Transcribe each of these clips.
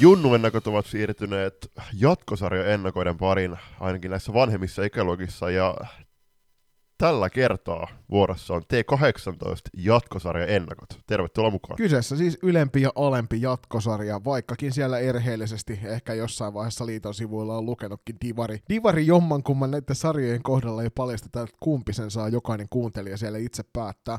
junnuennakot ovat siirtyneet jatkosarja-ennakoiden parin, ainakin näissä vanhemmissa ikäluokissa, ja tällä kertaa vuorossa on T18 jatkosarja-ennakot. Tervetuloa mukaan. Kyseessä siis ylempi ja alempi jatkosarja, vaikkakin siellä erheellisesti ehkä jossain vaiheessa liiton sivuilla on lukenutkin Divari. Divari jommankumman näiden sarjojen kohdalla ei paljasteta, että kumpi sen saa jokainen kuuntelija siellä itse päättää.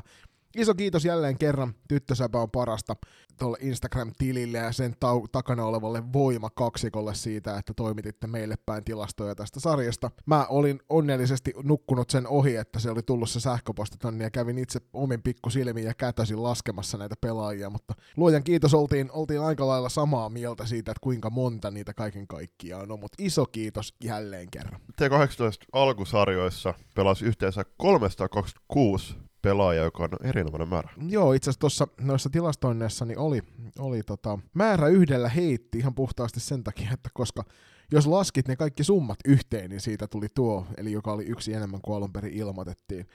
Iso kiitos jälleen kerran, tyttösäpä on parasta tuolle Instagram-tilille ja sen tau- takana olevalle voimakaksikolle siitä, että toimititte meille päin tilastoja tästä sarjasta. Mä olin onnellisesti nukkunut sen ohi, että se oli tullut se sähköposti tonne ja kävin itse omin pikkusilmiin ja kätösin laskemassa näitä pelaajia, mutta luojan kiitos oltiin, oltiin aika lailla samaa mieltä siitä, että kuinka monta niitä kaiken kaikkiaan on, mutta iso kiitos jälleen kerran. T18 alkusarjoissa pelasi yhteensä 326 pelaaja, joka on erinomainen määrä. Joo, itse asiassa tuossa noissa tilastoinneissa niin oli, oli tota, määrä yhdellä heitti ihan puhtaasti sen takia, että koska jos laskit ne kaikki summat yhteen, niin siitä tuli tuo, eli joka oli yksi enemmän kuin alun perin ilmoitettiin.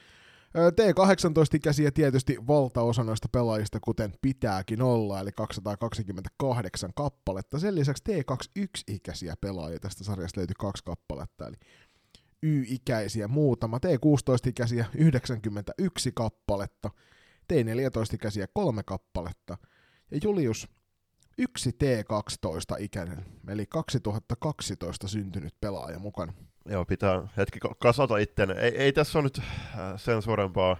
T18-ikäisiä tietysti valtaosa noista pelaajista, kuten pitääkin olla, eli 228 kappaletta. Sen lisäksi T21-ikäisiä pelaajia tästä sarjasta löytyi kaksi kappaletta, eli Y-ikäisiä muutama, T16-ikäisiä 91 kappaletta, T14-ikäisiä kolme kappaletta, ja Julius yksi T12-ikäinen, eli 2012 syntynyt pelaaja mukana. Joo, pitää hetki kasata itseäni. Ei, ei tässä ole nyt äh, sen suurempaa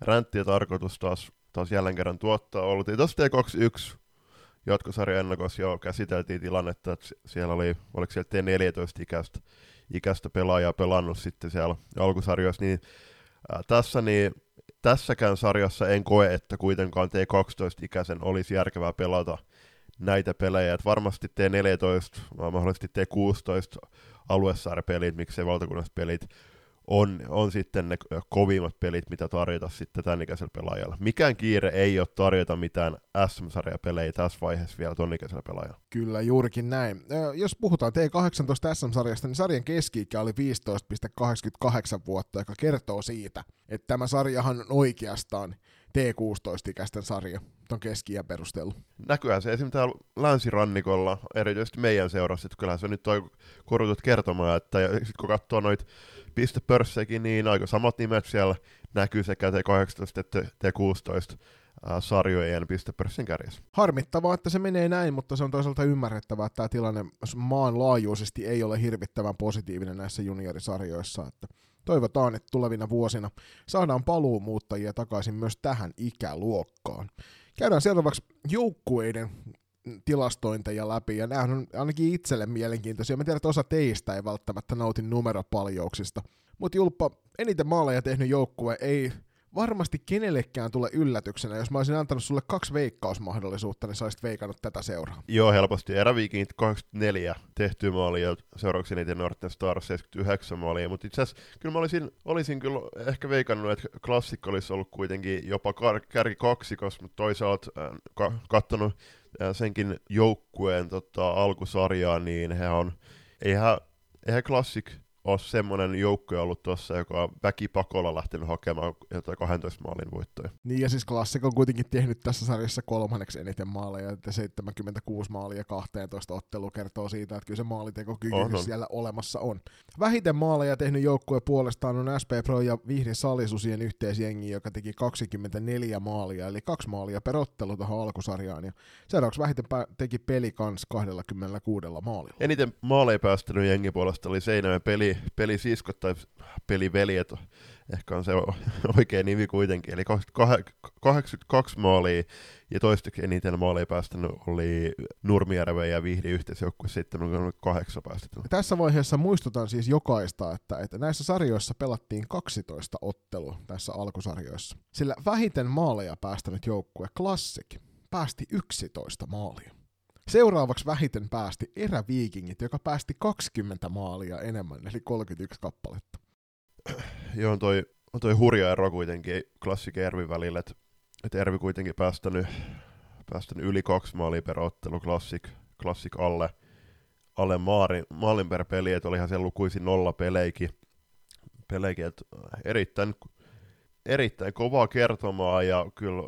ränttiä tarkoitus taas, taas jälleen kerran tuottaa ollut. Tuossa T21 jatkosarjan ennakossa jo käsiteltiin tilannetta, että siellä oli, oliko siellä T14-ikäistä ikäistä pelaajaa pelannut sitten siellä alkusarjoissa, niin tässä niin tässäkään sarjassa en koe, että kuitenkaan T12-ikäisen olisi järkevää pelata näitä pelejä, että varmasti T14, mahdollisesti T16 aluesaaripelit, miksei valtakunnalliset pelit, on, on sitten ne kovimmat pelit, mitä tarjota sitten tämän ikäisellä pelaajalla. Mikään kiire ei ole tarjota mitään SM-sarjapelejä tässä vaiheessa vielä ton ikäisellä pelaajalla. Kyllä, juurikin näin. Jos puhutaan T18 SM-sarjasta, niin sarjan keski oli 15,88 vuotta, joka kertoo siitä, että tämä sarjahan on oikeastaan T16-ikäisten sarja ton keski perusteella. Näkyään se esimerkiksi täällä länsirannikolla, erityisesti meidän seurassa, että kyllähän se nyt toi korutut kertomaan, että ja sit kun katsoo noita pistepörssekin, niin aika samat nimet siellä näkyy sekä T18 että T16 sarjojen pistepörssin kärjessä. Harmittavaa, että se menee näin, mutta se on toisaalta ymmärrettävää, että tämä tilanne maanlaajuisesti ei ole hirvittävän positiivinen näissä juniorisarjoissa. Että toivotaan, että tulevina vuosina saadaan paluumuuttajia takaisin myös tähän ikäluokkaan. Käydään seuraavaksi joukkueiden tilastointeja läpi, ja nämä on ainakin itselle mielenkiintoisia. Mä tiedän, että osa teistä ei välttämättä nauti numeropaljouksista, mutta Julppa, eniten maaleja tehnyt joukkue ei varmasti kenellekään tule yllätyksenä. Jos mä olisin antanut sulle kaksi veikkausmahdollisuutta, niin sä olisit veikannut tätä seuraa. Joo, helposti. Eräviikin 24 tehtyä maalia ja seuraavaksi eniten Norten Stars 79 maalia, mutta itse asiassa kyllä mä olisin, olisin kyllä ehkä veikannut, että klassikko olisi ollut kuitenkin jopa kar- kärki kaksikos, mutta toisaalta äh, ka- kattonut äh, senkin joukkueen tota, alkusarjaa, niin he on, eihän, eihän klassik ole semmoinen joukko ollut tuossa, joka on väkipakolla lähtenyt hakemaan jotain 12 maalin voittoja. Niin ja siis Klassik on kuitenkin tehnyt tässä sarjassa kolmanneksi eniten maaleja, että 76 maalia 12 ottelu kertoo siitä, että kyllä se maalitekokyky on, on. siellä olemassa on. Vähiten maaleja tehnyt joukkue puolestaan on SP Pro ja Vihdi Salisusien yhteisjengi, joka teki 24 maalia, eli kaksi maalia per ottelu tuohon alkusarjaan, ja seuraavaksi vähiten teki peli kans 26 maalilla. Eniten maaleja päästänyt jengi puolesta oli Seinäjoen peli pelisiskot tai peliveljet, ehkä on se oikea nimi kuitenkin, eli 82 maalia ja toisteksi eniten maaleja päästänyt oli Nurmijärven ja Vihdi yhteisjoukkue 78 päästetty. Tässä vaiheessa muistutan siis jokaista, että, että näissä sarjoissa pelattiin 12 ottelua tässä alkusarjoissa. Sillä vähiten maaleja päästänyt joukkue Classic päästi 11 maalia. Seuraavaksi vähiten päästi eräviikingit, joka päästi 20 maalia enemmän, eli 31 kappaletta. Joo, on toi, on toi hurja ero kuitenkin klassik Ervin välillä, että et Ervi kuitenkin päästänyt, päästänyt yli kaksi maalia per ottelu, klassik, klassik alle, alle maalin, maalin per peli, että olihan siellä lukuisin nolla peleikin, peleikin että erittäin, erittäin kovaa kertomaa ja kyllä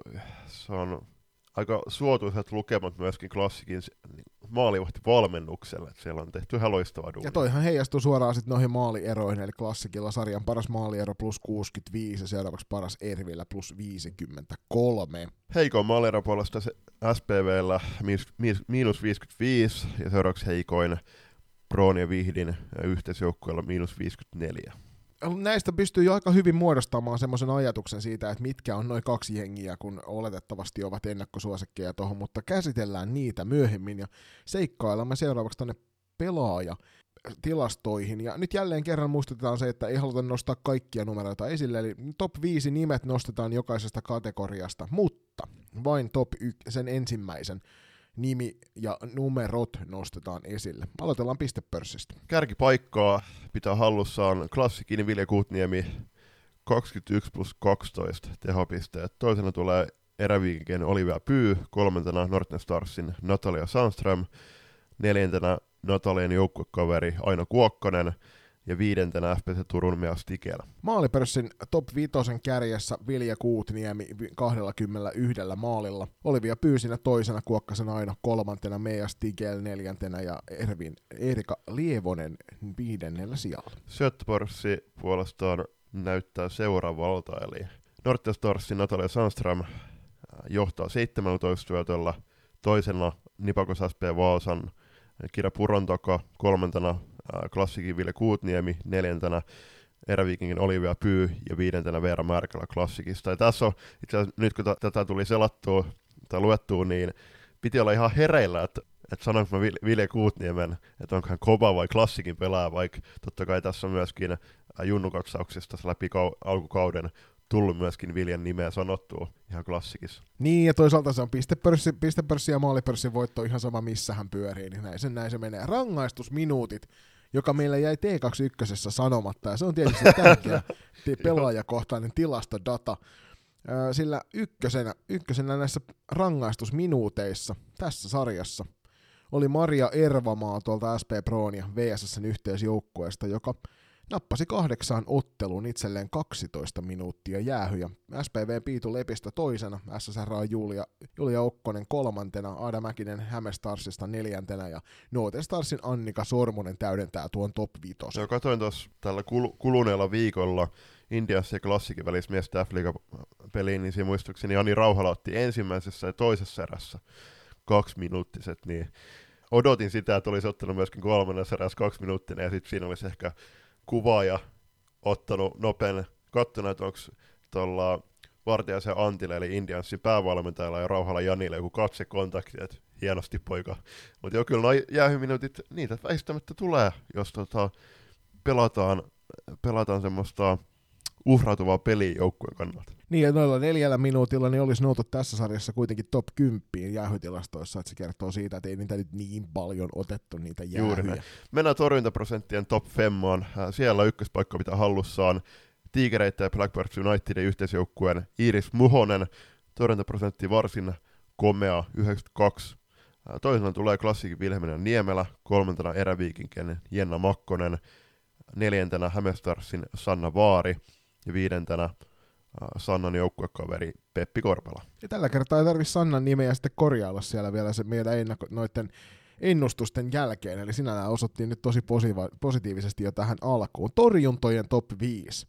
se on aika suotuisat lukemat myöskin klassikin maalivahti valmennukselle. Että siellä on tehty ihan loistavaa duunia. Ja toihan heijastuu suoraan sitten noihin maalieroihin, eli klassikilla sarjan paras maaliero plus 65 ja seuraavaksi paras Ervillä plus 53. Heikoin maaliero puolesta se SPVllä miinus, miinus 55 ja seuraavaksi heikoin Proon ja Vihdin yhteisjoukkueella miinus 54 näistä pystyy jo aika hyvin muodostamaan semmoisen ajatuksen siitä, että mitkä on noin kaksi jengiä, kun oletettavasti ovat ennakkosuosikkeja tuohon, mutta käsitellään niitä myöhemmin ja seikkailemme seuraavaksi tänne pelaaja tilastoihin. Ja nyt jälleen kerran muistetaan se, että ei haluta nostaa kaikkia numeroita esille, eli top 5 nimet nostetaan jokaisesta kategoriasta, mutta vain top 1, sen ensimmäisen nimi ja numerot nostetaan esille. Aloitellaan pistepörssistä. Kärkipaikkaa pitää hallussaan klassikin Vilja Kutniemi 21 plus 12 tehopisteet. Toisena tulee eräviikinkin Olivia Pyy, kolmantena Norten Starsin Natalia Sandström, neljäntenä Natalian joukkuekaveri Aino Kuokkonen, ja viidentenä FPC Turun Mea Stikellä. Maalipörssin top 5 kärjessä Vilja Kuutniemi 21 maalilla. Olivia Pyysinä toisena, Kuokkasen aina kolmantena, Mea Stigel neljäntenä ja Ervin Erika Lievonen viidennellä sijalla. Syöttöpörssi puolestaan näyttää seuraavalta, eli Norte Starsin Natalia Sandström äh, johtaa 17 syötöllä, toisena Nipakos SP Vaasan Kira Purontaka, kolmantena klassikin Ville Kuutniemi, neljäntenä Eräviikingin Olivia Pyy ja viidentenä Veera Märkälä klassikista. Ja tässä on, itse asiassa nyt kun t- tätä tuli selattua tai luettua, niin piti olla ihan hereillä, että että sanoinko mä Ville Kuutniemen, että onko hän kova vai klassikin pelaaja, vaikka totta kai tässä on myöskin junnukaksauksista läpi kau- alkukauden tullut myöskin Viljan nimeä sanottua ihan klassikissa. Niin, ja toisaalta se on pistepörssi, pistepörssi ja maalipörssin voitto ihan sama missä hän pyörii, niin näin, sen, näin se menee. Rangaistusminuutit, joka meillä jäi T21 sanomatta, ja se on tietysti tärkeä pelaajakohtainen tilastodata, sillä ykkösenä, ykkösenä näissä rangaistusminuuteissa tässä sarjassa oli Maria Ervamaa tuolta SP Proon ja VSSn yhteisjoukkueesta, joka nappasi kahdeksaan otteluun itselleen 12 minuuttia jäähyjä. SPV Piitu Lepistä toisena, SSR Julia, Julia Okkonen kolmantena, Aada Mäkinen Hämestarsista neljäntenä ja Noote Starsin Annika Sormunen täydentää tuon top 5. Joo, katoin tuossa tällä kul- kuluneella viikolla Indiassa ja Klassikin välissä miestä peliin, niin siinä muistukseni Ani Rauhala otti ensimmäisessä ja toisessa erässä kaksi minuuttiset, niin odotin sitä, että olisi ottanut myöskin kolmannessa erässä kaksi minuuttia, ja sitten siinä olisi ehkä kuvaaja ottanut nopean kattona, että onko tuolla Vartiaisen Antille, eli Indiansin päävalmentajalla ja Rauhalla Janille joku katsekontakti, että hienosti poika. Mutta joo, kyllä nuo jäähyminuutit, niitä väistämättä tulee, jos tota, pelataan, pelataan semmoista uhrautuvaa peliä joukkueen kannalta. Niin, noilla neljällä minuutilla niin olisi noutu tässä sarjassa kuitenkin top 10 jäähytilastoissa, että se kertoo siitä, että ei niitä nyt niin paljon otettu niitä jäähyjä. Juuri näin. Mennään torjuntaprosenttien top 5. Siellä ykköspaikka pitää hallussaan Tigereitä ja Blackbirds Unitedin yhteisjoukkueen Iris Muhonen. Torjuntaprosentti varsin komea, 92. Toisena tulee klassikin Vilhelminen Niemelä, kolmantena eräviikinken Jenna Makkonen, neljäntenä Hämestarsin Sanna Vaari ja viidentenä Sannan joukkuekaveri Peppi Korpela. Ja tällä kertaa ei tarvitse Sannan nimeä sitten korjailla siellä vielä se meidän ennakko, noiden ennustusten jälkeen, eli sinällään osottiin nyt tosi positiivisesti jo tähän alkuun. Torjuntojen top 5.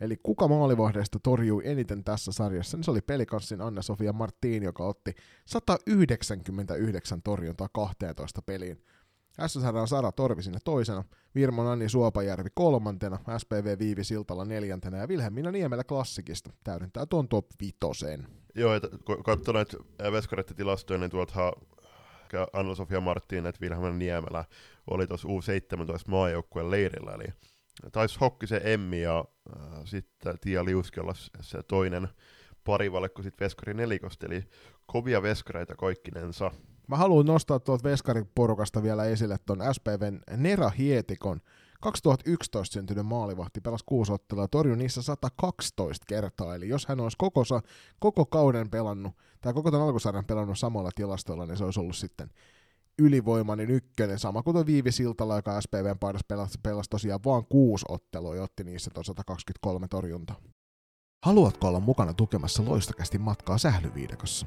Eli kuka maalivahdeista torjui eniten tässä sarjassa, niin se oli pelikanssin Anna-Sofia Martin, joka otti 199 torjuntaa 12 peliin. SSR on Sara Torvi sinne toisena, Virmon Anni Suopajärvi kolmantena, SPV Viivi Siltala neljäntenä ja Vilhelmina Niemelä klassikista täydentää tuon top vitoseen. Joo, että kun katsoo näitä veskarettitilastoja, niin tuolta Anna-Sofia Martin, että Vilhelmina Niemelä oli tuossa U17 maajoukkueen leirillä, eli taisi hokki se Emmi ja äh, sitten Tia Liuski olla se toinen parivalle, kun sitten Veskari nelikosta, eli kovia veskareita kaikkinensa. Mä haluan nostaa tuolta Veskarin porukasta vielä esille ton SPVn Nera Hietikon 2011 syntynyt maalivahti, pelasi kuusi ottelua torjui niissä 112 kertaa, eli jos hän olisi koko, koko kauden pelannut, tai koko tämän alkusarjan pelannut samalla tilastolla, niin se olisi ollut sitten ylivoimainen ykkönen, sama kuin Viivi Siltala, joka SPVn paidassa pelasi, pelasi tosiaan vaan kuusi ottelua ja otti niissä tuon 123 torjuntaa. Haluatko olla mukana tukemassa loistakästi matkaa sählyviidekossa?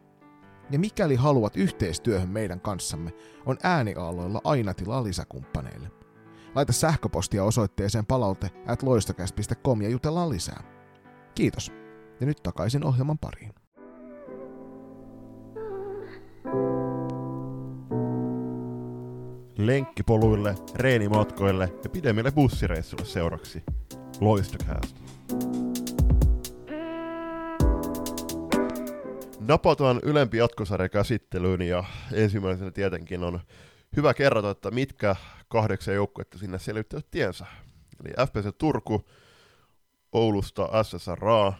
Ja mikäli haluat yhteistyöhön meidän kanssamme, on ääniaaloilla aina tilaa lisäkumppaneille. Laita sähköpostia osoitteeseen palaute at ja jutellaan lisää. Kiitos. Ja nyt takaisin ohjelman pariin. Lenkkipoluille, reenimatkoille ja pidemmille bussireissuille seuraksi. Loistokäästä. Napataan ylempi jatkosarja käsittelyyn ja ensimmäisenä tietenkin on hyvä kerrata, että mitkä kahdeksan joukkuetta sinne selvittävät tiensä. Eli FPC Turku, Oulusta SSRA,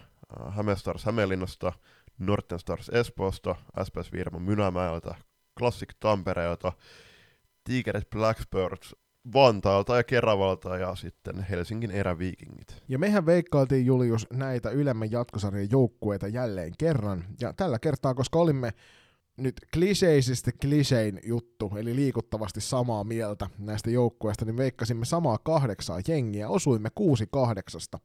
Hämestars Hämeenlinnasta, Norten Stars Espoosta, SPS Virma Mynämäeltä, Classic Tampereelta, Tigerit Blackbirds Vantaalta ja Keravalta ja sitten Helsingin eräviikingit. Ja mehän veikkailtiin Julius näitä ylemmän jatkosarjan joukkueita jälleen kerran. Ja tällä kertaa, koska olimme nyt kliseisistä klisein juttu, eli liikuttavasti samaa mieltä näistä joukkueista, niin veikkasimme samaa kahdeksaa jengiä, osuimme kuusi kahdeksasta.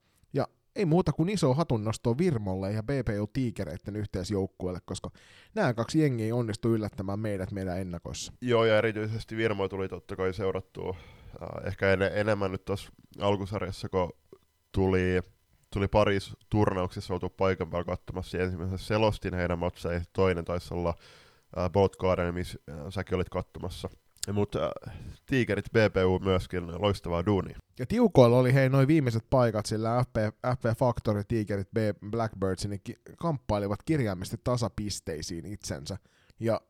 Ei muuta kuin iso hatunnosto Virmolle ja BPU Tiikereiden yhteisjoukkueelle, koska nämä kaksi jengiä onnistu yllättämään meidät meidän ennakoissa. Joo, ja erityisesti Virmo tuli totta kai seurattua äh, ehkä en, enemmän nyt tuossa alkusarjassa, kun tuli, tuli Paris turnauksissa oltu paikan päällä katsomassa. Ensimmäisessä selostin heidän matseja, toinen taisi olla äh, Boat Garden, missä äh, säkin olit katsomassa. Mutta äh, Tigerit BPU myöskin loistavaa duuni. Ja tiukoilla oli hei noin viimeiset paikat, sillä FP, FP Factory, Tigerit, B, Blackbirds, niin ki- kamppailivat kirjaimisesti tasapisteisiin itsensä. Ja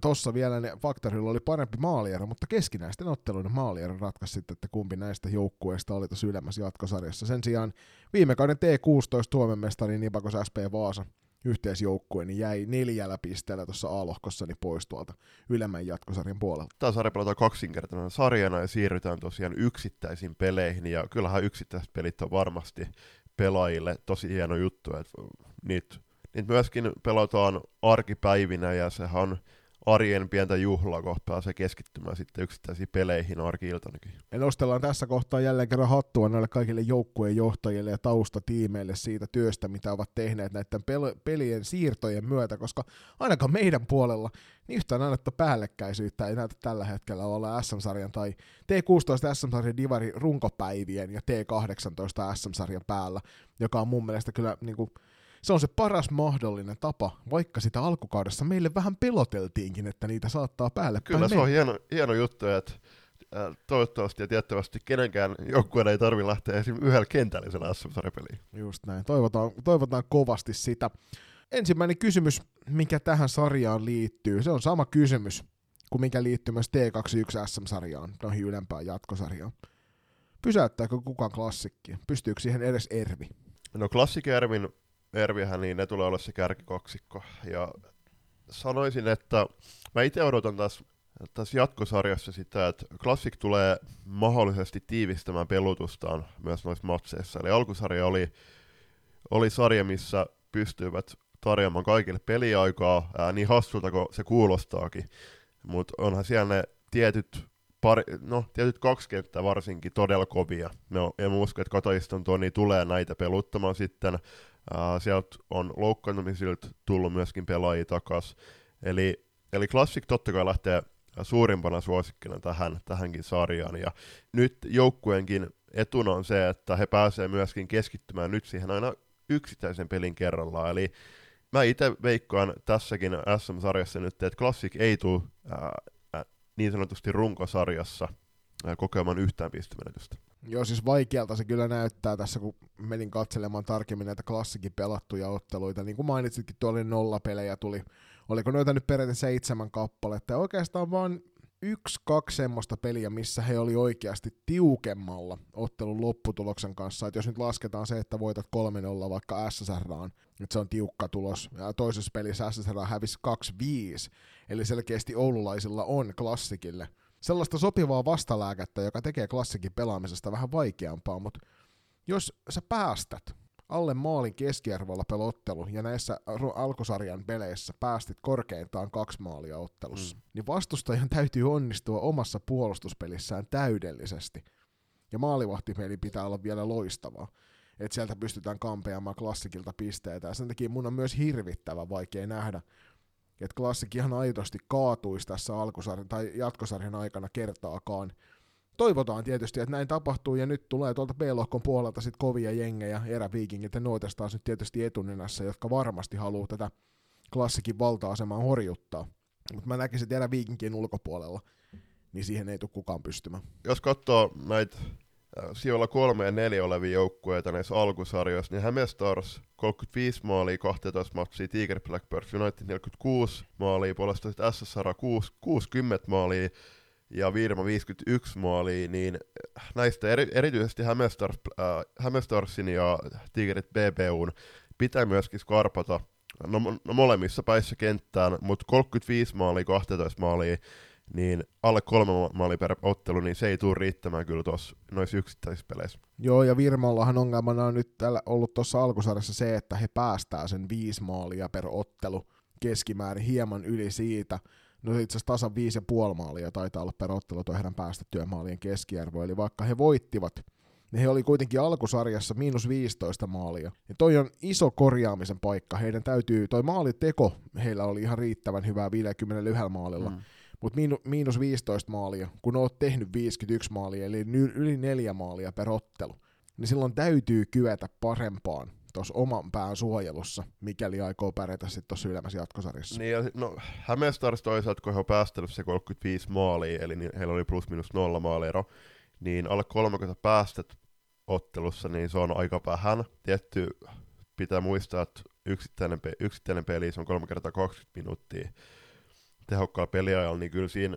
tossa vielä ne Factorilla oli parempi maaliero, mutta keskinäisten otteluiden maaliero ratkaisi sitten, että kumpi näistä joukkueista oli tuossa ylemmässä jatkosarjassa. Sen sijaan viime kauden T16 Suomen mestari Nipakos SP Vaasa yhteisjoukkue, niin jäi neljällä pisteellä tuossa A-lohkossa niin pois tuolta ylemmän jatkosarjan puolelta. Tämä sarja pelataan kaksinkertainen sarjana ja siirrytään tosiaan yksittäisiin peleihin, ja kyllähän yksittäiset pelit on varmasti pelaajille tosi hieno juttu, että niitä, niitä myöskin pelataan arkipäivinä, ja sehän on arjen pientä juhlaa, kun pääsee keskittymään sitten yksittäisiin peleihin arki-iltanakin. Ja nostellaan tässä kohtaa jälleen kerran hattua näille kaikille joukkueen johtajille ja taustatiimeille siitä työstä, mitä ovat tehneet näiden pel- pelien siirtojen myötä, koska ainakaan meidän puolella niin yhtään annettu päällekkäisyyttä ei näytä tällä hetkellä olla SM-sarjan tai T16 SM-sarjan divari runkopäivien ja T18 SM-sarjan päällä, joka on mun mielestä kyllä niin kuin, se on se paras mahdollinen tapa, vaikka sitä alkukaudessa meille vähän peloteltiinkin, että niitä saattaa päälle Kyllä se on hieno, hieno juttu, että toivottavasti ja tiettävästi kenenkään joukkueen ei tarvitse lähteä esim. yhdellä kentällisellä sm sarjapeliin Just näin, toivotaan, toivotaan kovasti sitä. Ensimmäinen kysymys, mikä tähän sarjaan liittyy, se on sama kysymys kuin mikä liittyy myös T21 SM-sarjaan, noihin ylempään jatkosarjaan. Pysäyttääkö kukaan klassikki? Pystyykö siihen edes Ervi? No klassik Ervin Ervihän, niin ne tulee olla se kärkikoksikko. Ja sanoisin, että mä itse odotan tässä, tässä jatkosarjassa sitä, että Classic tulee mahdollisesti tiivistämään pelutustaan myös noissa matseissa. Eli alkusarja oli, oli sarja, missä pystyivät tarjoamaan kaikille peliaikaa, ää, niin hassulta kuin se kuulostaakin. Mutta onhan siellä ne tietyt, pari, no, tietyt kaksi kenttää varsinkin todella kovia. No, mä uskon, että Kataiston Toni tulee näitä peluttamaan sitten. Uh, sieltä on loukkaantumisilta tullut myöskin pelaajia takas. Eli, eli Classic totta kai lähtee suurimpana suosikkina tähän, tähänkin sarjaan. Ja nyt joukkueenkin etuna on se, että he pääsevät myöskin keskittymään nyt siihen aina yksittäisen pelin kerrallaan. Eli mä itse veikkaan tässäkin SM-sarjassa nyt, että Classic ei tule ää, niin sanotusti runkosarjassa ää, kokemaan yhtään pistemenetystä. Joo, siis vaikealta se kyllä näyttää tässä, kun menin katselemaan tarkemmin näitä klassikin pelattuja otteluita. Niin kuin mainitsitkin, tuolla oli nollapelejä tuli. Oliko noita nyt periaatteessa seitsemän kappaletta? Ja oikeastaan vaan yksi, kaksi semmoista peliä, missä he oli oikeasti tiukemmalla ottelun lopputuloksen kanssa. Et jos nyt lasketaan se, että voitat 3-0 vaikka SSRaan, että se on tiukka tulos. Ja toisessa pelissä SSR hävisi 2-5, eli selkeästi oululaisilla on klassikille – sellaista sopivaa vastalääkettä, joka tekee klassikin pelaamisesta vähän vaikeampaa, mutta jos sä päästät alle maalin keskiarvolla pelottelu ja näissä alkusarjan peleissä päästit korkeintaan kaksi maalia ottelussa, mm. niin vastustajan täytyy onnistua omassa puolustuspelissään täydellisesti. Ja maalivahtipeli pitää olla vielä loistavaa, että sieltä pystytään kampeamaan klassikilta pisteitä. Ja sen takia mun on myös hirvittävä vaikea nähdä, että klassikki ihan aidosti kaatuisi tässä alkusarjan tai jatkosarjan aikana kertaakaan – toivotaan tietysti, että näin tapahtuu, ja nyt tulee tuolta B-lohkon puolelta sitten kovia jengejä, eräviikingit ja Nuotes taas nyt tietysti etunenässä, jotka varmasti haluaa tätä klassikin valta-asemaa horjuttaa. Mutta mä näkisin, että eräviikinkien ulkopuolella, niin siihen ei tule kukaan pystymään. Jos katsoo näitä sijoilla kolme ja neljä olevia joukkueita näissä alkusarjoissa, niin Hämestars 35 maalia 12 matsia, Tiger Blackbirds United 46 maalia, puolestaan SSR 60 maalia, ja Virma 51 maalia, niin näistä eri, erityisesti Hämestars, äh, Hämestarsin ja Tigerit BBUn pitää myöskin skarpata no, no molemmissa päissä kenttään, mutta 35 maalia, 12 maalia, niin alle kolme maalia per ottelu, niin se ei tule riittämään kyllä tuossa noissa yksittäisissä peleissä. Joo, ja Virmallahan ongelmana on nyt täällä ollut tuossa alkusarjassa se, että he päästää sen viisi maalia per ottelu keskimäärin hieman yli siitä, No itse asiassa tasan 5,5 maalia taitaa olla per ottelu tuo heidän päästettyjen maalien keskiarvo. Eli vaikka he voittivat, niin he oli kuitenkin alkusarjassa miinus 15 maalia. Ja toi on iso korjaamisen paikka. Heidän täytyy, toi maaliteko heillä oli ihan riittävän hyvää 51 maalilla. Mm. Mutta miinu, miinus 15 maalia, kun oot tehnyt 51 maalia, eli yli neljä maalia per ottelu, niin silloin täytyy kyetä parempaan tuossa oman pään suojelussa, mikäli aikoo pärjätä sitten tuossa ylemmässä jatkosarjassa. Niin, ja no, Hämeestars toisaalta, kun he on päästänyt se 35 maalia, eli heillä oli plus minus nolla maaliero, niin alle 30 päästet ottelussa, niin se on aika vähän. Tietty pitää muistaa, että yksittäinen, pe- yksittäinen peli, se on 3 kertaa 20 minuuttia tehokkaalla peliajalla, niin kyllä siinä,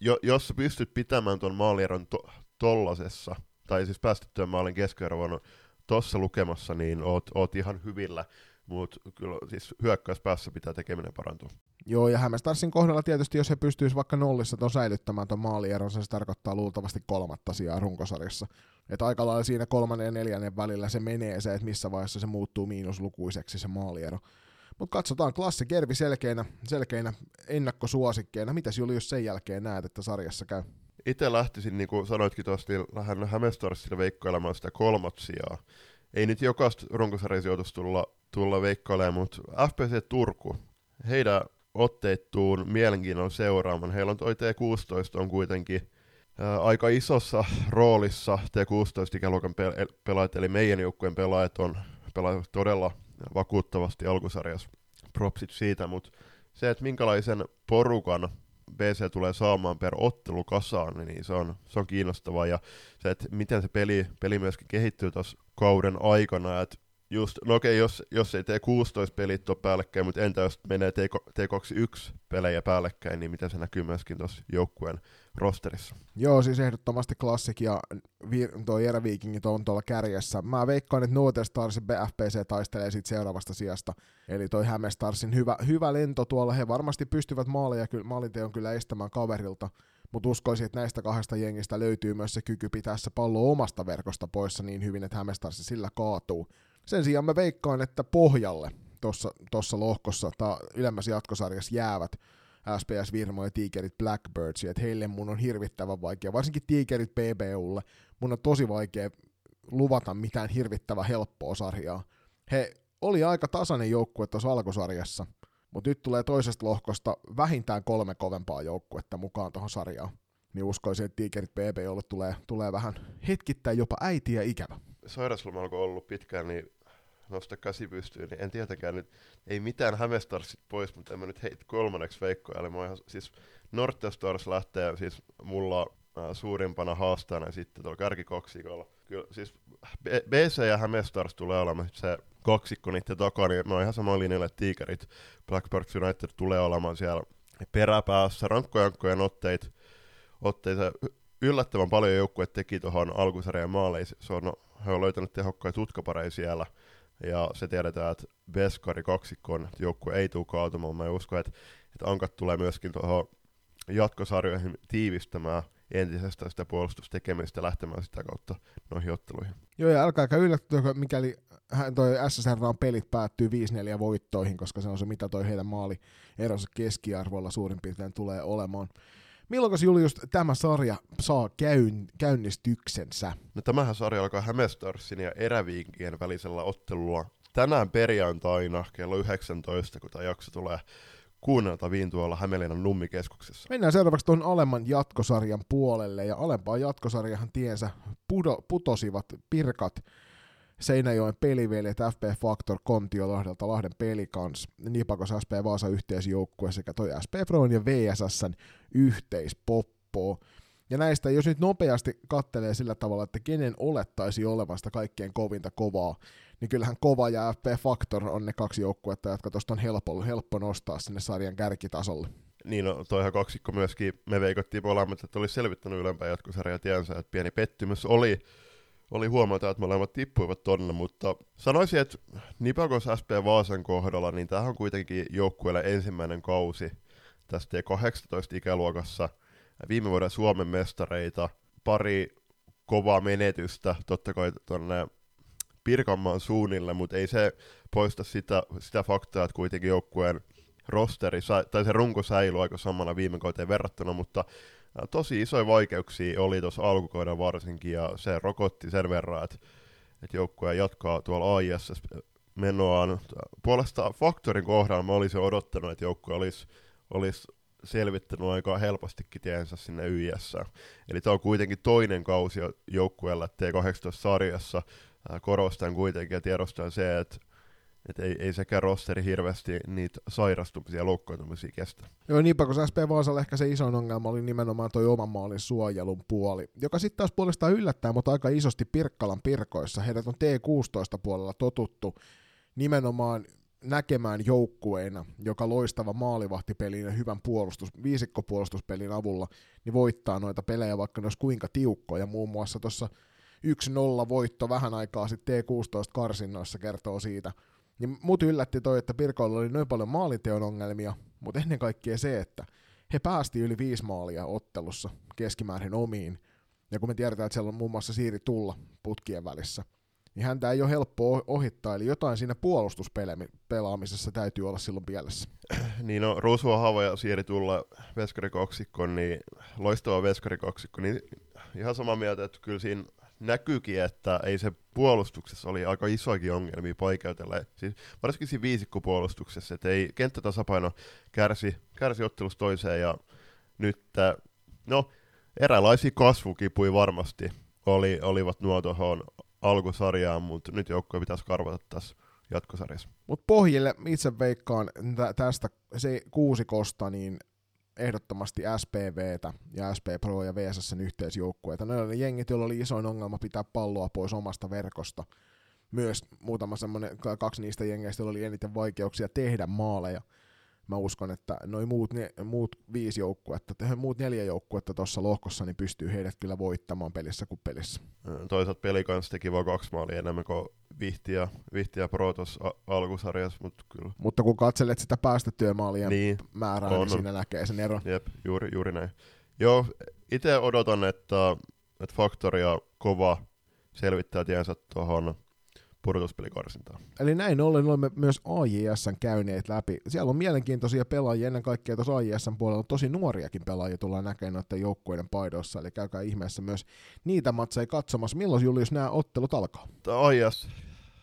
jo, jos sä pystyt pitämään tuon maalieron to- tollasessa, tai siis päästettyä maalin keskiarvon tuossa lukemassa, niin oot, oot ihan hyvillä, mutta kyllä siis hyökkäyspäässä pitää tekeminen parantua. Joo, ja Hämestarsin kohdalla tietysti, jos he pystyisi vaikka nollissa ton säilyttämään tuon maalieron, se tarkoittaa luultavasti kolmatta sijaa runkosarjassa. Että aika lailla siinä kolmannen ja neljännen välillä se menee se, että missä vaiheessa se muuttuu miinuslukuiseksi se maaliero. Mutta katsotaan, klassi Kervi selkeinä, selkeinä ennakkosuosikkeina. Mitäs Julius sen jälkeen näet, että sarjassa käy? itse lähtisin, niin kuin sanoitkin tuosta, niin lähden Hämestarsille veikkailemaan sitä kolmat sijaa. Ei nyt jokaista runkosarjasijoitusta tulla, tulla veikkailemaan, mutta FPC Turku, heidän otteettuun mielenkiinnon seuraamaan. Heillä on toi T16 on kuitenkin ää, aika isossa roolissa T16-ikäluokan pe- pelaajat, eli meidän joukkueen pelaajat on pelaajat todella vakuuttavasti alkusarjassa. Propsit siitä, mutta se, että minkälaisen porukan BC tulee saamaan per ottelu kasaan, niin se on, se on kiinnostavaa. Ja se, että miten se peli, peli myöskin kehittyy tuossa kauden aikana, että just, no okei, jos, jos ei tee 16 pelit ole päällekkäin, mutta entä jos menee T21 pelejä päällekkäin, niin miten se näkyy myöskin tuossa joukkueen rosterissa? Joo, siis ehdottomasti klassik ja vi- tuo eräviikingit on tuolla kärjessä. Mä veikkaan, että Northern Starsin FPC taistelee siitä seuraavasta sijasta. Eli toi Hämestarsin hyvä, hyvä lento tuolla, he varmasti pystyvät maaleja, kyllä estämään kaverilta, mutta uskoisin, että näistä kahdesta jengistä löytyy myös se kyky pitää se pallo omasta verkosta poissa niin hyvin, että Hämestarsi sillä kaatuu. Sen sijaan mä veikkaan, että pohjalle tuossa lohkossa tai ylemmässä jatkosarjassa jäävät SPS Virmo ja Tigerit Blackbirds, että heille mun on hirvittävän vaikea, varsinkin Tigerit PBUlle, mun on tosi vaikea luvata mitään hirvittävän helppoa sarjaa. He oli aika tasainen joukkue tuossa alkusarjassa, mutta nyt tulee toisesta lohkosta vähintään kolme kovempaa joukkuetta mukaan tuohon sarjaan. Niin uskoisin, että Tigerit PBUlle tulee, tulee vähän hetkittäin jopa äitiä ikävä. Sairaslomalla kun ollut pitkään, niin nosta käsi pystyyn, niin en tietenkään nyt, ei mitään Hämestarsit pois, mutta en mä nyt heitä kolmanneksi veikkoja, eli mä ihan, siis Nortestars lähtee siis mulla äh, suurimpana haastajana sitten tuolla kärkikoksikolla. Kyllä, siis BC ja Hämestars tulee olemaan se kaksikko niiden takana, niin mä oon ihan samalla linjalla, että Tigerit, Blackbirds United tulee olemaan siellä peräpäässä, rankkojankkojen otteita, otteita yllättävän paljon joukkueet teki tuohon alkusarjan maaleihin. Se on, no, he on löytänyt tehokkaita tutkapareja siellä. Ja se tiedetään, että Veskari kaksikon joukkue ei tule kaatumaan. Mä uskon, että, että Ankat tulee myöskin tuohon jatkosarjoihin tiivistämään entisestä sitä puolustustekemistä lähtemään sitä kautta noihin otteluihin. Joo, ja älkääkä yllättykö, mikäli toi SSR on pelit päättyy 5-4 voittoihin, koska se on se, mitä toi heidän maali eronsa keskiarvolla suurin piirtein tulee olemaan. Milloin Julius tämä sarja saa käyn, käynnistyksensä? No tämähän sarja alkaa Hämestarsin ja Eräviinkien välisellä ottelulla tänään perjantaina kello 19, kun tämä jakso tulee kuunneltaviin tuolla Hämeenlinnan nummikeskuksessa. Mennään seuraavaksi tuon alemman jatkosarjan puolelle, ja alempaa jatkosarjahan tiensä pudo, putosivat Pirkat, Seinäjoen peliveljet, FP Factor, Kontiolahdelta, Lahden pelikans, Nipakos SP Vaasa yhteisjoukkue sekä toi SP Froin ja VSSn yhteispoppo. Ja näistä, jos nyt nopeasti kattelee sillä tavalla, että kenen olettaisi olevasta kaikkein kovinta kovaa, niin kyllähän Kova ja FP Factor on ne kaksi joukkuetta, jotka tuosta on helppo, helppo nostaa sinne sarjan kärkitasolle. Niin, no toihan kaksikko myöskin, me veikottiin molemmat, että olisi selvittänyt ylempää jatkosarjaa tiensä, että pieni pettymys oli, oli huomata, että molemmat tippuivat tonne, mutta sanoisin, että Nipakos SP Vaasan kohdalla, niin tämähän on kuitenkin joukkueelle ensimmäinen kausi tästä 18 ikäluokassa. Viime vuoden Suomen mestareita, pari kovaa menetystä, totta kai tuonne Pirkanmaan suunnille, mutta ei se poista sitä, sitä faktaa, että kuitenkin joukkueen rosteri, tai se runko säilyi aika samalla viime kauteen verrattuna, mutta tosi isoja vaikeuksia oli tuossa alkukauden varsinkin, ja se rokotti sen verran, että, että joukkue jatkaa tuolla AIS menoaan. Puolesta faktorin kohdalla mä olisin odottanut, että joukkue olisi, olisi selvittänyt aika helpostikin tiensä sinne YIS. Eli tämä on kuitenkin toinen kausi joukkueella T18-sarjassa, korostan kuitenkin ja tiedostan se, että et ei, ei sekään rosteri hirveästi niitä sairastumisia ja loukkaantumisia kestä. Joo, niinpä kun SP Vaasalla ehkä se iso ongelma oli nimenomaan tuo oman maalin suojelun puoli, joka sitten taas puolestaan yllättää, mutta aika isosti Pirkkalan pirkoissa. Heidät on T16 puolella totuttu nimenomaan näkemään joukkueena, joka loistava maalivahtipelin ja hyvän puolustus, viisikkopuolustuspelin avulla, niin voittaa noita pelejä, vaikka ne olisi kuinka tiukkoja. Muun muassa tuossa 1-0 voitto vähän aikaa sitten T16 karsinnoissa kertoo siitä. Niin mut yllätti toi, että Pirkoilla oli noin paljon maaliteon ongelmia, mutta ennen kaikkea se, että he päästi yli viisi maalia ottelussa keskimäärin omiin. Ja kun me tiedetään, että siellä on muun muassa Siiri Tulla putkien välissä, niin häntä ei ole helppo ohittaa, eli jotain siinä puolustuspelaamisessa täytyy olla silloin pielessä. Niin no, Rusua Hava ja Siiri Tulla veskarikoksikko, niin loistava veskarikoksikko, niin ihan samaa mieltä, että kyllä siinä näkyykin, että ei se puolustuksessa oli aika isoakin ongelmia paikeutella. Siis varsinkin siinä viisikkopuolustuksessa, että ei kenttätasapaino kärsi, kärsi ottelusta toiseen ja nyt, no eräänlaisia kasvukipui varmasti oli, olivat nuo tuohon alkusarjaan, mutta nyt joukkoja pitäisi karvata tässä jatkosarjassa. Mutta pohjille itse veikkaan tästä se kuusikosta, niin ehdottomasti SPVtä ja SP Pro ja VSSn yhteisjoukkueita. Ne oli jengit, joilla oli isoin ongelma pitää palloa pois omasta verkosta. Myös muutama semmoinen, kaksi niistä jengeistä oli eniten vaikeuksia tehdä maaleja mä uskon, että noin muut, ne, muut viisi joukkuetta, muut neljä joukkuetta tuossa lohkossa, niin pystyy heidät kyllä voittamaan pelissä kuin pelissä. Toisaalta peli kanssa teki vaan kaksi maalia enemmän kuin Vihti ja, Vihti ja Pro tuossa alkusarjassa, mutta kyllä. Mutta kun katselet sitä päästettyä maalien niin, määrää, niin on. niin siinä näkee sen eron. Jep, juuri, juuri näin. Joo, itse odotan, että, että Faktoria kova selvittää tiensä tuohon pudotuspelikarsintaa. Eli näin ollen olemme myös AJSn käyneet läpi. Siellä on mielenkiintoisia pelaajia, ennen kaikkea tuossa AJSn puolella tosi nuoriakin pelaajia tullaan näkemään noiden joukkueiden paidoissa, eli käykää ihmeessä myös niitä matseja katsomassa. Milloin Julius nämä ottelut alkaa? AJS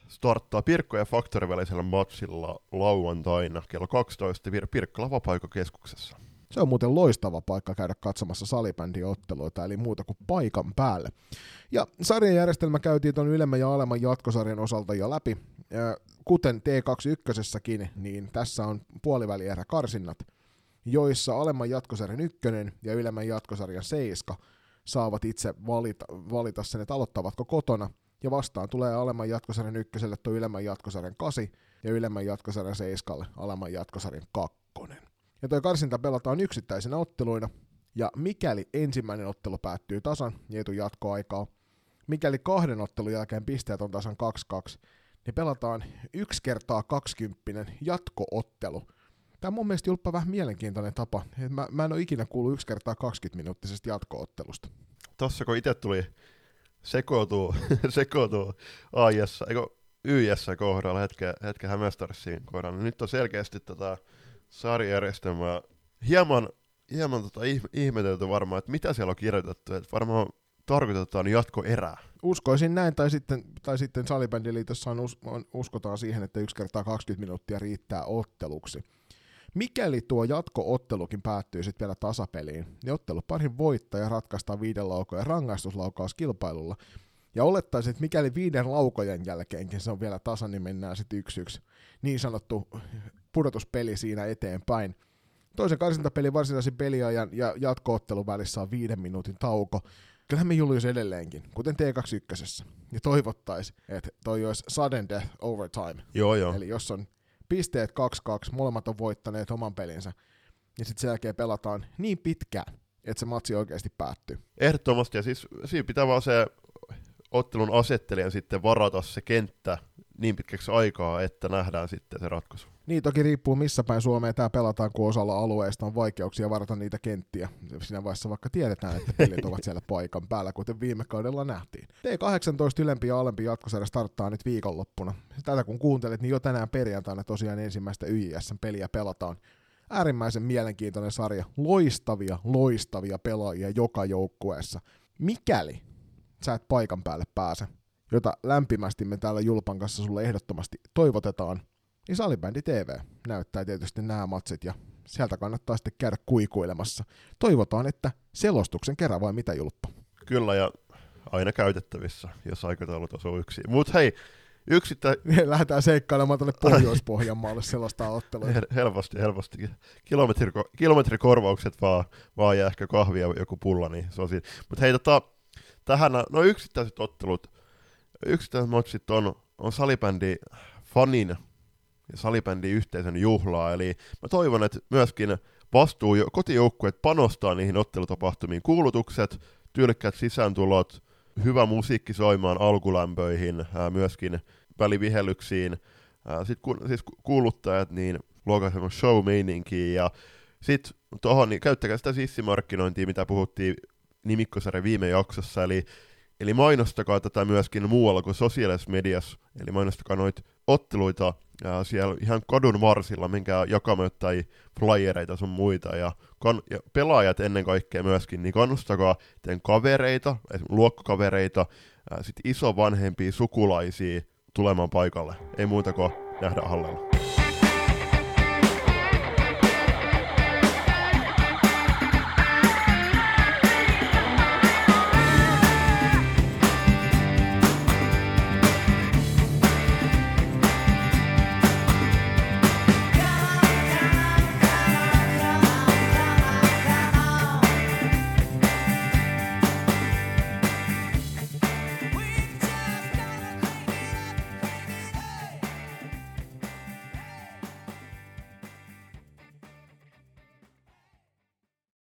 starttaa Pirkko ja Faktori välisellä matsilla lauantaina kello 12 Vir- Pirkkala Vapaikokeskuksessa. Se on muuten loistava paikka käydä katsomassa salibändiotteluita, eli muuta kuin paikan päälle. Ja sarjajärjestelmä käytiin tuon ylemmän ja alemman jatkosarjan osalta jo läpi. Kuten T21, niin tässä on puolivälierä karsinnat, joissa alemman jatkosarjan ykkönen ja ylemmän jatkosarjan seiska saavat itse valita, valita sen, että aloittavatko kotona, ja vastaan tulee alemman jatkosarjan ykköselle tuo ylemmän jatkosarjan kasi ja ylemmän jatkosarjan seiskalle alemman jatkosarjan kakkonen. Ja tuo karsinta pelataan yksittäisinä otteluina, ja mikäli ensimmäinen ottelu päättyy tasan ja ei jatkoaikaa, mikäli kahden ottelun jälkeen pisteet on tasan 2-2, niin pelataan yksi kertaa 20 jatkoottelu Tämä on mun mielestä Julppa vähän mielenkiintoinen tapa. Mä, mä en ole ikinä kuullut yksi kertaa 20 minuuttisesta jatkoottelusta. Tossa kun itse tuli sekoituu, sekoituu AIS, eikö YS kohdalla hetken, hetken Hämestarssiin kohdalla, niin nyt on selkeästi tätä sarjärjestelmää hieman, hieman tota ihmetelty varmaan, että mitä siellä on kirjoitettu, että varmaan tarkoitetaan jatkoerää. Uskoisin näin, tai sitten, tai sitten salibändiliitossa on, on, uskotaan siihen, että yksi kertaa 20 minuuttia riittää otteluksi. Mikäli tuo jatkoottelukin päättyy sitten vielä tasapeliin, niin otteluparin voittaja ratkaistaan viiden laukojen rangaistuslaukauskilpailulla. Ja olettaisin, että mikäli viiden laukojen jälkeenkin se on vielä tasa, niin mennään sitten yksi yksi. Niin sanottu pudotuspeli siinä eteenpäin. Toisen karsintapelin varsinaisen peliajan ja jatkoottelun välissä on viiden minuutin tauko. Kyllähän me Julius edelleenkin, kuten T21. Ja toivottaisi, että toi olisi sudden death overtime. Joo, joo. Eli jos on pisteet 2-2, molemmat on voittaneet oman pelinsä, ja sitten sen jälkeen pelataan niin pitkään, että se matsi oikeasti päättyy. Ehdottomasti, ja siis siinä pitää vaan se ottelun asettelijan sitten varata se kenttä niin pitkäksi aikaa, että nähdään sitten se ratkaisu. Niin, toki riippuu missä päin Suomea tämä pelataan, kun osalla alueista on vaikeuksia varata niitä kenttiä. Siinä vaiheessa vaikka tiedetään, että pelit ovat siellä paikan päällä, kuten viime kaudella nähtiin. T18 ylempi ja alempi jatkosarja starttaa nyt viikonloppuna. Tätä kun kuuntelet, niin jo tänään perjantaina tosiaan ensimmäistä YIS-peliä pelataan. Äärimmäisen mielenkiintoinen sarja. Loistavia, loistavia pelaajia joka joukkueessa. Mikäli sä et paikan päälle pääse, jota lämpimästi me täällä Julpan kanssa sulle ehdottomasti toivotetaan, niin Salibändi TV näyttää tietysti nämä matsit ja sieltä kannattaa sitten käydä kuikuilemassa. Toivotaan, että selostuksen kerran vai mitä Julppa? Kyllä ja aina käytettävissä, jos aikataulut osuu yksi. Mutta hei, yksittä... Lähdetään seikkailemaan tuonne Pohjois-Pohjanmaalle sellaista ottelua. helposti, helposti. Kilometri, kilometrikorvaukset vaan, vaan ja ehkä kahvia joku pulla, niin se on siinä. Mutta hei, tota, tähän, no yksittäiset ottelut, yksittäiset matsit on, on salibändi fanin ja salibändi yhteisön juhlaa, eli mä toivon, että myöskin vastuu kotijoukkueet panostaa niihin ottelutapahtumiin, kuulutukset, tyylikkäät sisääntulot, hyvä musiikki soimaan alkulämpöihin, ää, myöskin välivihellyksiin, sitten ku, siis kuuluttajat niin luokaa show ja sitten tuohon, niin käyttäkää sitä sissimarkkinointia, mitä puhuttiin nimikkosarjan viime jaksossa, eli, eli mainostakaa tätä myöskin muualla kuin sosiaalisessa mediassa, eli mainostakaa noita otteluita ja siellä ihan kadun varsilla, minkä jakamaan tai flyereita sun muita, ja, kan, ja pelaajat ennen kaikkea myöskin, niin kannustakaa teidän kavereita, esimerkiksi luokkakavereita, sitten isovanhempia sukulaisia tulemaan paikalle. Ei muuta kuin nähdä hallella.